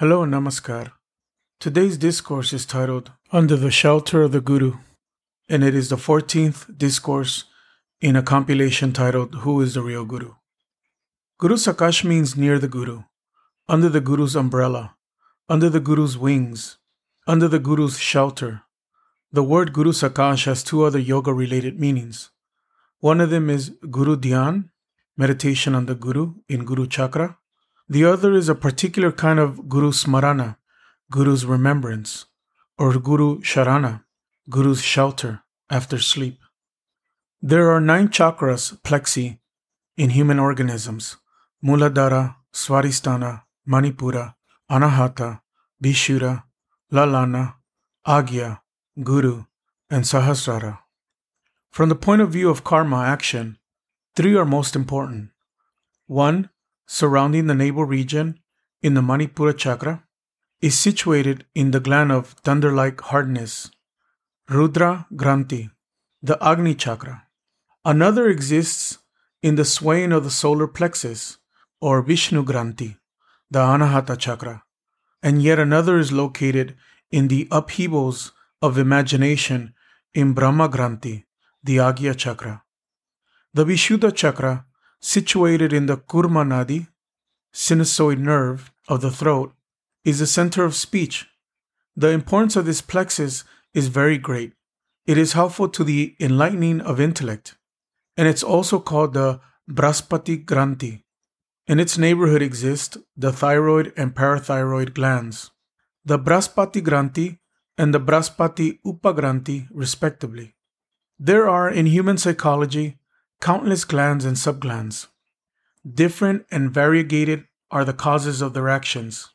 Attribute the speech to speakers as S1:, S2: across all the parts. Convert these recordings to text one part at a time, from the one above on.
S1: Hello, Namaskar. Today's discourse is titled Under the Shelter of the Guru, and it is the 14th discourse in a compilation titled Who is the Real Guru? Guru Sakash means near the Guru, under the Guru's umbrella, under the Guru's wings, under the Guru's shelter. The word Guru Sakash has two other yoga related meanings. One of them is Guru Dhyan, meditation on the Guru in Guru Chakra. The other is a particular kind of Guru Smarana, Guru's remembrance, or Guru Sharana, Guru's shelter after sleep. There are nine chakras, plexi, in human organisms Muladhara, Swadhisthana, Manipura, Anahata, Vishuddha, Lalana, Agya, Guru, and Sahasrara. From the point of view of karma action, three are most important. One, surrounding the navel region in the Manipura chakra, is situated in the gland of thunder like hardness, Rudra Granthi, the Agni chakra. Another exists in the swaying of the solar plexus, or Vishnu Granthi, the Anahata chakra, and yet another is located in the upheavals of imagination in Brahma Granthi, the Agya chakra. The Vishuddha chakra, situated in the Kurma Nadi, sinusoid nerve of the throat, is the center of speech. The importance of this plexus is very great. It is helpful to the enlightening of intellect, and it's also called the Braspati Granthi. In its neighborhood exist the thyroid and parathyroid glands, the Braspati Granthi and the Braspati Upagranthi, respectively. There are in human psychology countless glands and subglands. Different and variegated are the causes of their actions.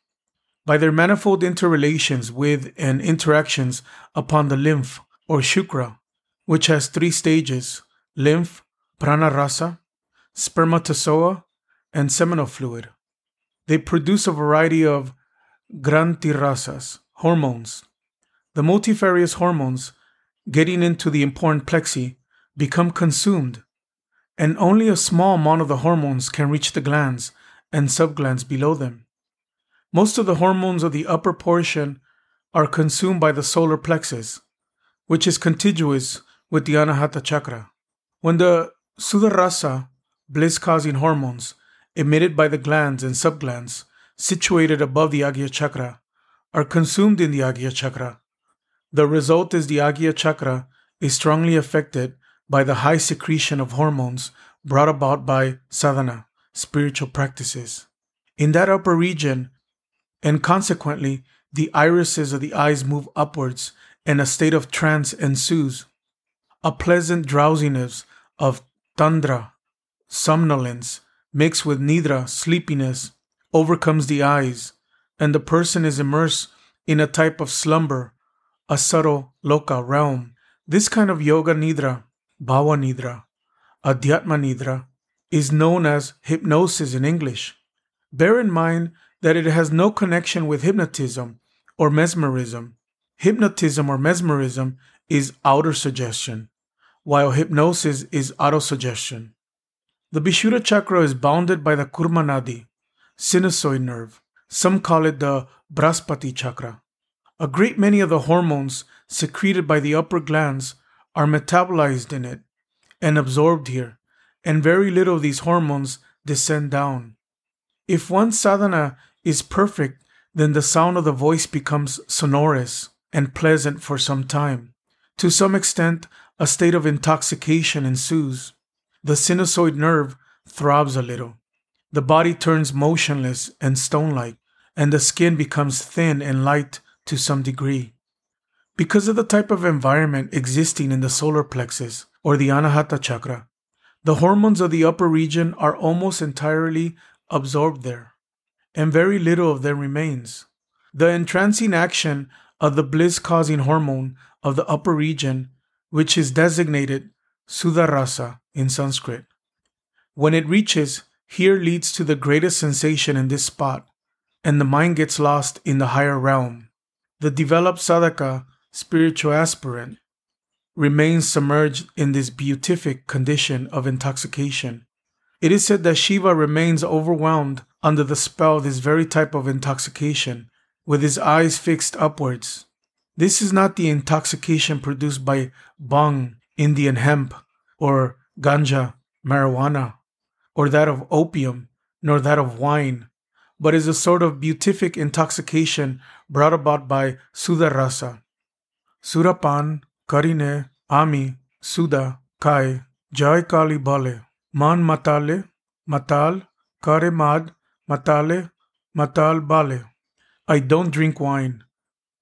S1: By their manifold interrelations with and interactions upon the lymph or shukra, which has three stages lymph, prana rasa, spermatozoa, and seminal fluid. They produce a variety of granthi rasas, hormones. The multifarious hormones, getting into the important plexi, become consumed, and only a small amount of the hormones can reach the glands and subglands below them. Most of the hormones of the upper portion are consumed by the solar plexus, which is contiguous with the Anahata chakra. When the Sudarasa, bliss causing hormones, emitted by the glands and subglands situated above the Agya chakra, are consumed in the Agya chakra, the result is the Agya chakra is strongly affected by the high secretion of hormones brought about by sadhana spiritual practices. In that upper region, and consequently, the irises of the eyes move upwards and a state of trance ensues. A pleasant drowsiness of tandra, somnolence, mixed with nidra, sleepiness, overcomes the eyes, and the person is immersed in a type of slumber, a subtle loka realm. This kind of yoga nidra, bhava nidra, adhyatma nidra, is known as hypnosis in English. Bear in mind that it has no connection with hypnotism or mesmerism. Hypnotism or mesmerism is outer suggestion, while hypnosis is autosuggestion. The Vishuddha chakra is bounded by the Kurma Nadi, sinusoid nerve. Some call it the Braspati chakra. A great many of the hormones secreted by the upper glands are metabolized in it and absorbed here and very little of these hormones descend down. If one sadhana is perfect, then the sound of the voice becomes sonorous and pleasant for some time. To some extent, a state of intoxication ensues. The sinusoid nerve throbs a little. The body turns motionless and stone like, and the skin becomes thin and light to some degree. Because of the type of environment existing in the solar plexus or the Anahata chakra, the hormones of the upper region are almost entirely absorbed there, and very little of them remains. The entrancing action of the bliss causing hormone of the upper region, which is designated Sudarasa in Sanskrit. When it reaches, here leads to the greatest sensation in this spot, and the mind gets lost in the higher realm. The developed sadhaka, spiritual aspirant, remains submerged in this beatific condition of intoxication. It is said that Shiva remains overwhelmed under the spell of this very type of intoxication with his eyes fixed upwards. This is not the intoxication produced by bhang, Indian hemp, or ganja, marijuana, or that of opium, nor that of wine, but is a sort of beatific intoxication brought about by Sudarasa. Surapan, Karine, Ami, Suda, Kai, Jai Kali Bale, Man Matale, Matal, Kare Mad, Matale, Matal Bale. I don't drink wine.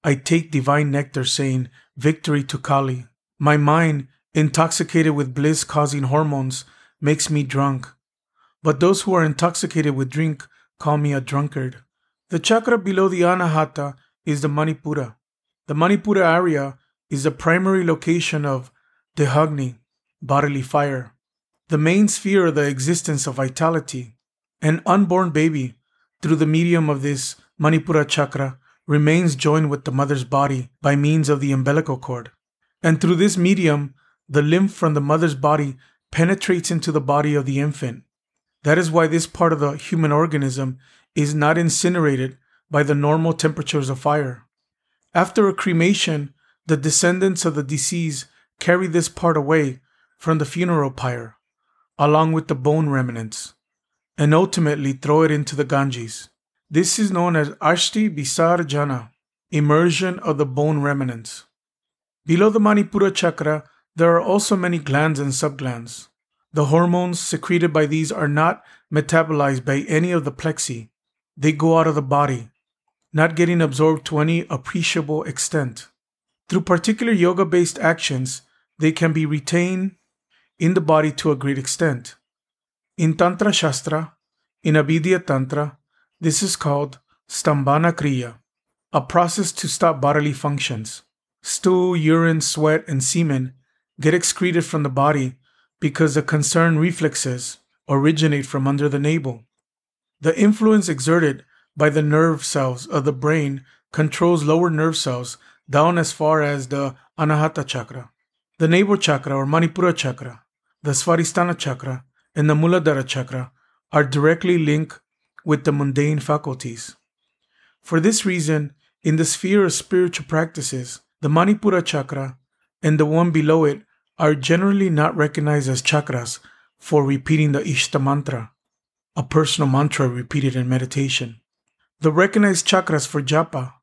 S1: I take divine nectar, saying, Victory to Kali. My mind, intoxicated with bliss causing hormones, makes me drunk. But those who are intoxicated with drink call me a drunkard. The chakra below the Anahata is the Manipura. The Manipura area is the primary location of Dehagni, bodily fire, the main sphere of the existence of vitality. An unborn baby, through the medium of this Manipura chakra, remains joined with the mother's body by means of the umbilical cord. And through this medium, the lymph from the mother's body penetrates into the body of the infant. That is why this part of the human organism is not incinerated by the normal temperatures of fire. After a cremation, the descendants of the deceased carry this part away from the funeral pyre, along with the bone remnants, and ultimately throw it into the Ganges. This is known as Ashti Visarjana, immersion of the bone remnants. Below the Manipura chakra, there are also many glands and subglands. The hormones secreted by these are not metabolized by any of the plexi. They go out of the body, not getting absorbed to any appreciable extent. Through particular yoga based actions, they can be retained in the body to a great extent. In Tantra Shastra, in Abhidya Tantra, this is called stambhana kriya, a process to stop bodily functions. Stool, urine, sweat, and semen get excreted from the body because the concerned reflexes originate from under the navel. The influence exerted by the nerve cells of the brain controls lower nerve cells down as far as the Anahata chakra. The navel chakra or Manipura chakra, the Svadhisthana chakra, and the Muladhara chakra are directly linked with the mundane faculties. For this reason, in the sphere of spiritual practices, the Manipura chakra and the one below it are generally not recognized as chakras for repeating the Ishta mantra, a personal mantra repeated in meditation. The recognized chakras for japa,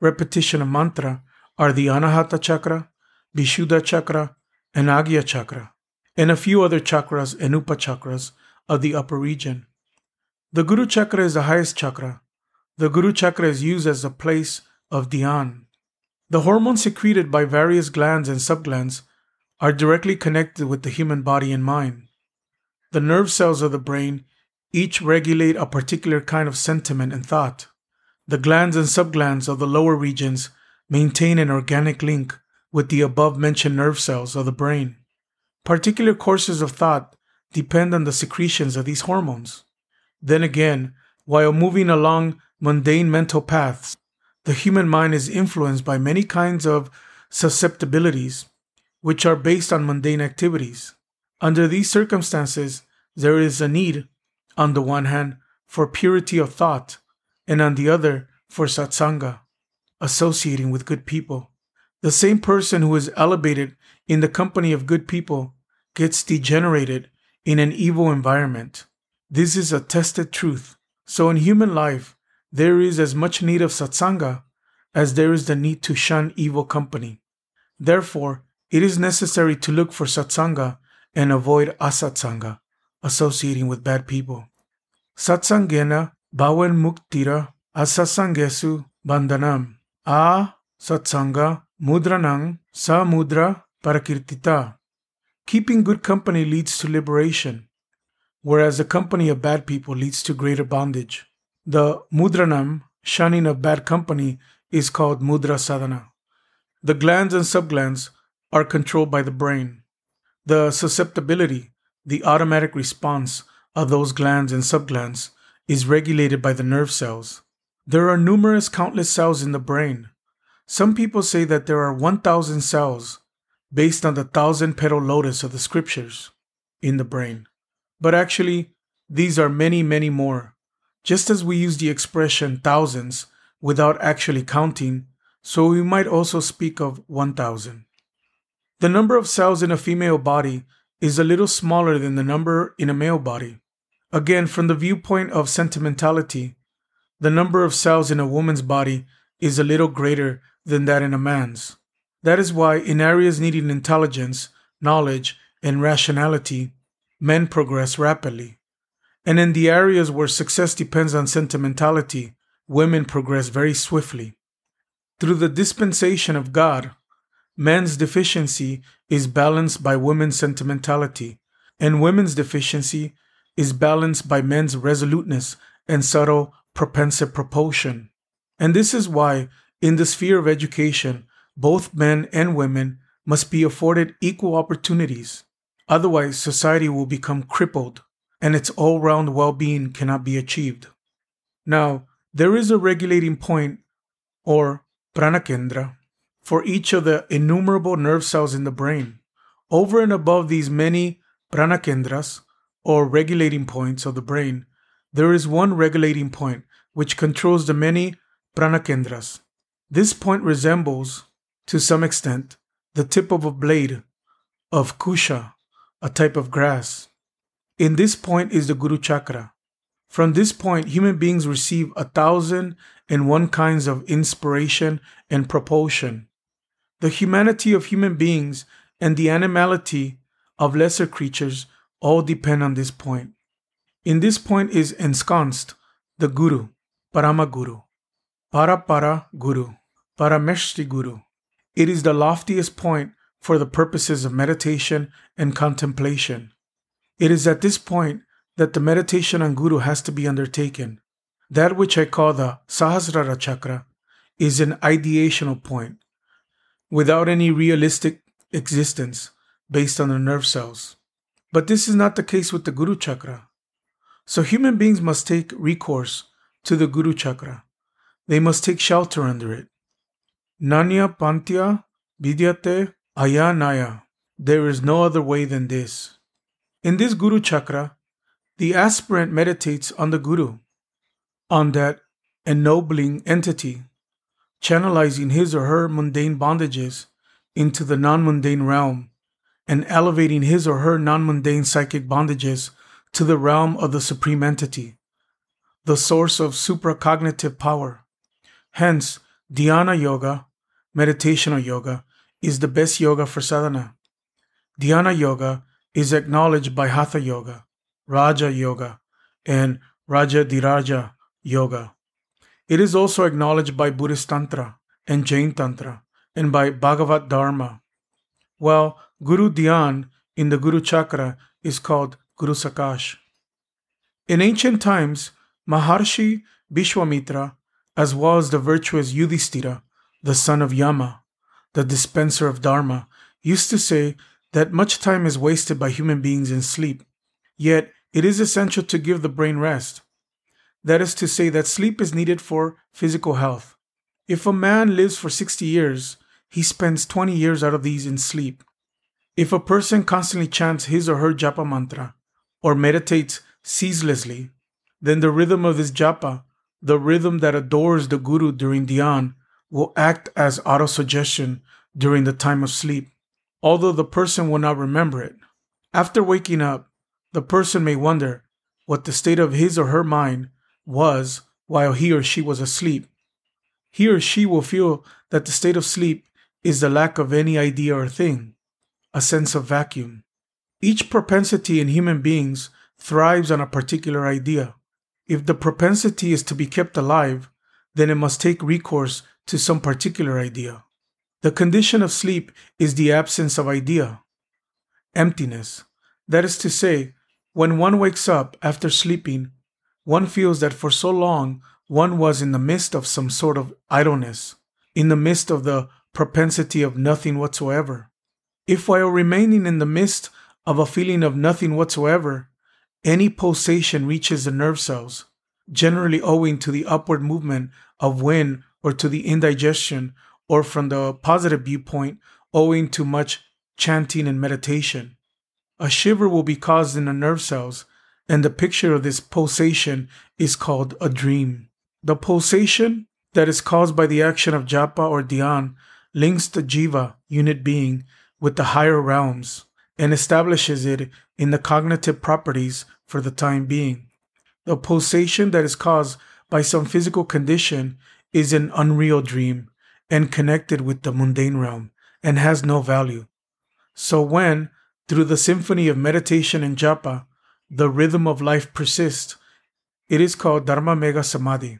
S1: repetition of mantra, are the Anahata chakra, Vishuddha chakra, and Agya chakra, and a few other chakras and upachakras of the upper region. The Guru Chakra is the highest chakra. The Guru Chakra is used as a place of dhyan. The hormones secreted by various glands and subglands are directly connected with the human body and mind. The nerve cells of the brain each regulate a particular kind of sentiment and thought. The glands and subglands of the lower regions maintain an organic link with the above mentioned nerve cells of the brain. Particular courses of thought depend on the secretions of these hormones. Then again, while moving along mundane mental paths, the human mind is influenced by many kinds of susceptibilities, which are based on mundane activities. Under these circumstances, there is a need, on the one hand, for purity of thought, and on the other, for satsanga, associating with good people. The same person who is elevated in the company of good people gets degenerated in an evil environment. This is a tested truth. So in human life, there is as much need of satsanga as there is the need to shun evil company. Therefore, it is necessary to look for satsanga and avoid asatsanga, associating with bad people. Satsangena bhavan muktira asasangesu bandhanam. A satsanga mudranang sa mudra parakirtita. Keeping good company leads to liberation whereas the company of bad people leads to greater bondage. The mudranam, shunning of bad company, is called mudra sadhana. The glands and subglands are controlled by the brain. The susceptibility, the automatic response of those glands and subglands, is regulated by the nerve cells. There are numerous countless cells in the brain. Some people say that there are 1,000 cells based on the thousand petal lotus of the scriptures in the brain. But actually, these are many, many more. Just as we use the expression thousands without actually counting, so we might also speak of 1000. The number of cells in a female body is a little smaller than the number in a male body. Again, from the viewpoint of sentimentality, the number of cells in a woman's body is a little greater than that in a man's. That is why, in areas needing intelligence, knowledge, and rationality, men progress rapidly. And in the areas where success depends on sentimentality, women progress very swiftly. Through the dispensation of God, men's deficiency is balanced by women's sentimentality, and women's deficiency is balanced by men's resoluteness and subtle propensive propulsion. And this is why, in the sphere of education, both men and women must be afforded equal opportunities. Otherwise, society will become crippled and its all round well being cannot be achieved. Now, there is a regulating point, or pranakendra, for each of the innumerable nerve cells in the brain. Over and above these many pranakendras, or regulating points of the brain, there is one regulating point which controls the many pranakendras. This point resembles, to some extent, the tip of a blade of kusha, a type of grass. In this point is the Guru Chakra. From this point, human beings receive a thousand and one kinds of inspiration and propulsion. The humanity of human beings and the animality of lesser creatures all depend on this point. In this point is ensconced the Guru, Paramaguru, Parapara Guru, Parameshti Guru. It is the loftiest point for the purposes of meditation and contemplation. It is at this point that the meditation on Guru has to be undertaken. That which I call the Sahasrara Chakra is an ideational point, without any realistic existence based on the nerve cells. But this is not the case with the Guru Chakra. So human beings must take recourse to the Guru Chakra. They must take shelter under it. Nanya Pantya Vidyate Ayanaya. There is no other way than this. In this Guru Chakra, the aspirant meditates on the Guru, on that ennobling entity, channelizing his or her mundane bondages into the non mundane realm and elevating his or her non mundane psychic bondages to the realm of the supreme entity, the source of supracognitive power. Hence, dhyana yoga, meditational yoga, is the best yoga for sadhana. Dhyana yoga is acknowledged by Hatha yoga, Raja yoga, and Rajadhiraja yoga. It is also acknowledged by Buddhist Tantra and Jain Tantra and by Bhagavad Dharma. While Guru Dhyan in the Guru Chakra is called Guru Sakash. In ancient times, Maharshi Vishwamitra, as well as the virtuous Yudhishthira, the son of Yama, the dispenser of Dharma, used to say that much time is wasted by human beings in sleep. Yet, it is essential to give the brain rest. That is to say, that sleep is needed for physical health. If a man lives for 60 years, he spends 20 years out of these in sleep. If a person constantly chants his or her japa mantra or meditates ceaselessly, then the rhythm of this japa, the rhythm that adores the guru during dhyan, will act as autosuggestion during the time of sleep, although the person will not remember it. After waking up, the person may wonder what the state of his or her mind was while he or she was asleep. He or she will feel that the state of sleep is the lack of any idea or thing a sense of vacuum. Each propensity in human beings thrives on a particular idea. If the propensity is to be kept alive, then it must take recourse to some particular idea. The condition of sleep is the absence of idea, emptiness. That is to say, when one wakes up after sleeping, one feels that for so long one was in the midst of some sort of idleness, in the midst of the propensity of nothing whatsoever. If while remaining in the midst of a feeling of nothing whatsoever, any pulsation reaches the nerve cells, generally owing to the upward movement of wind or to the indigestion, or from the positive viewpoint, owing to much chanting and meditation. A shiver will be caused in the nerve cells, and the picture of this pulsation is called a dream. The pulsation that is caused by the action of japa or dhyan links the jiva, unit being, with the higher realms and establishes it in the cognitive properties for the time being. The pulsation that is caused by some physical condition is an unreal dream and connected with the mundane realm and has no value. So when, through the symphony of meditation and japa, the rhythm of life persists, it is called Dharma Megha Samadhi.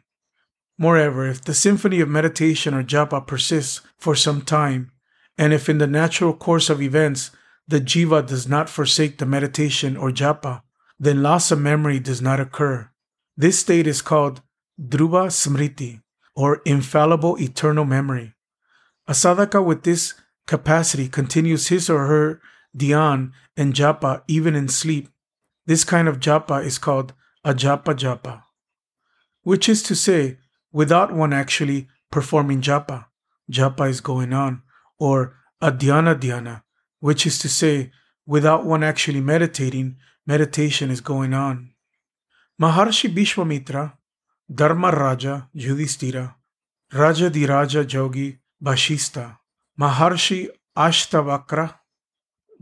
S1: Moreover, if the symphony of meditation or japa persists for some time, and if in the natural course of events the jiva does not forsake the meditation or japa, then loss of memory does not occur. This state is called Dhruva Smriti, or infallible eternal memory. A sadhaka with this capacity continues his or her dhyan and japa even in sleep. This kind of japa is called ajapa japa, which is to say, without one actually performing japa, japa is going on, or adhyana dhyana, which is to say, without one actually meditating, meditation is going on. Maharshi Vishwamitra, Dharma Raja Yudhishthira, Raja Diraja Jogi Bashista, Maharshi Ashtavakra,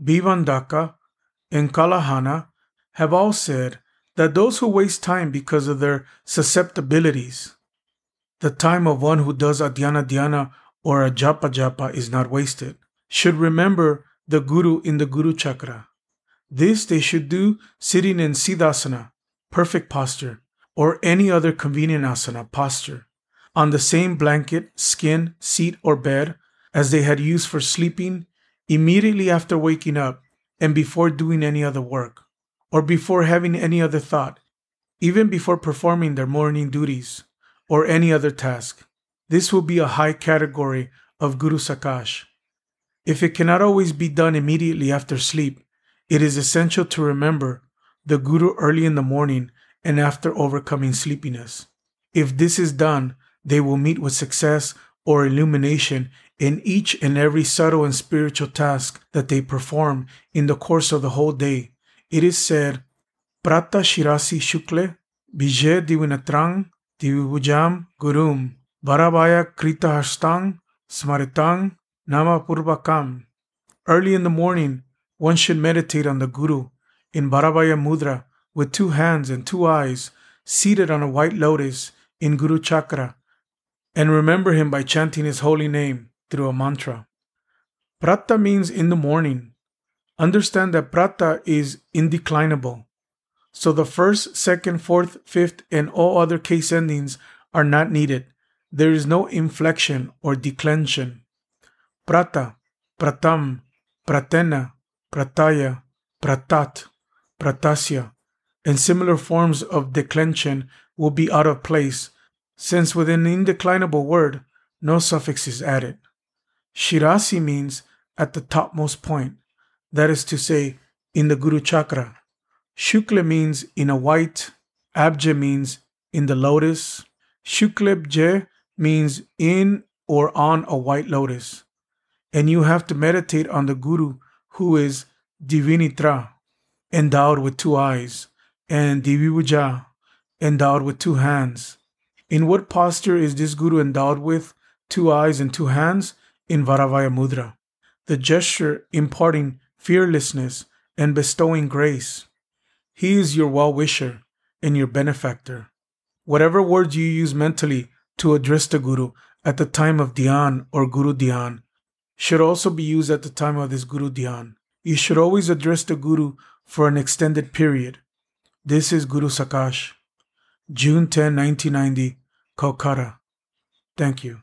S1: Bhivandaka, and Kalahana have all said that those who waste time because of their susceptibilities, the time of one who does adhyana dhyana or a japa japa is not wasted, should remember the Guru in the Guru Chakra. This they should do sitting in Siddhasana, perfect posture, or any other convenient asana posture, on the same blanket, skin, seat, or bed as they had used for sleeping, immediately after waking up, and before doing any other work, or before having any other thought, even before performing their morning duties, or any other task. This will be a high category of Guru Sakash. If it cannot always be done immediately after sleep, it is essential to remember the Guru early in the morning and after overcoming sleepiness. If this is done, they will meet with success or illumination in each and every subtle and spiritual task that they perform in the course of the whole day. It is said, Prata Shirasi Shukle, Vijay Divinatrang, Divibujam Gurum, Varabaya Krita Hastang, Smaritang, Nama Purvakam. Early in the morning, one should meditate on the Guru in Bharavaya Mudra with two hands and two eyes, seated on a white lotus in Guru Chakra, and remember him by chanting his holy name through a mantra. Prata means in the morning. Understand that prata is indeclinable. So the first, second, fourth, fifth, and all other case endings are not needed. There is no inflection or declension. Prata, Pratam, Pratena, Prataya, Pratat, Pratasya, and similar forms of declension will be out of place, since with an indeclinable word, no suffix is added. Shirasi means at the topmost point, that is to say, in the Guru Chakra. Shukla means in a white, Abja means in the lotus, Shuklebje means in or on a white lotus and you have to meditate on the Guru who is Divinitra, endowed with two eyes, and Divivuja, endowed with two hands. In what posture is this Guru endowed with two eyes and two hands? In Varavaya Mudra, the gesture imparting fearlessness and bestowing grace. He is your well wisher and your benefactor. Whatever words you use mentally to address the Guru at the time of Dhyan or Guru Dhyan should also be used at the time of this Guru Dhyan. You should always address the Guru for an extended period. This is Guru Sakash, June 10, 1990, Kolkata. Thank you.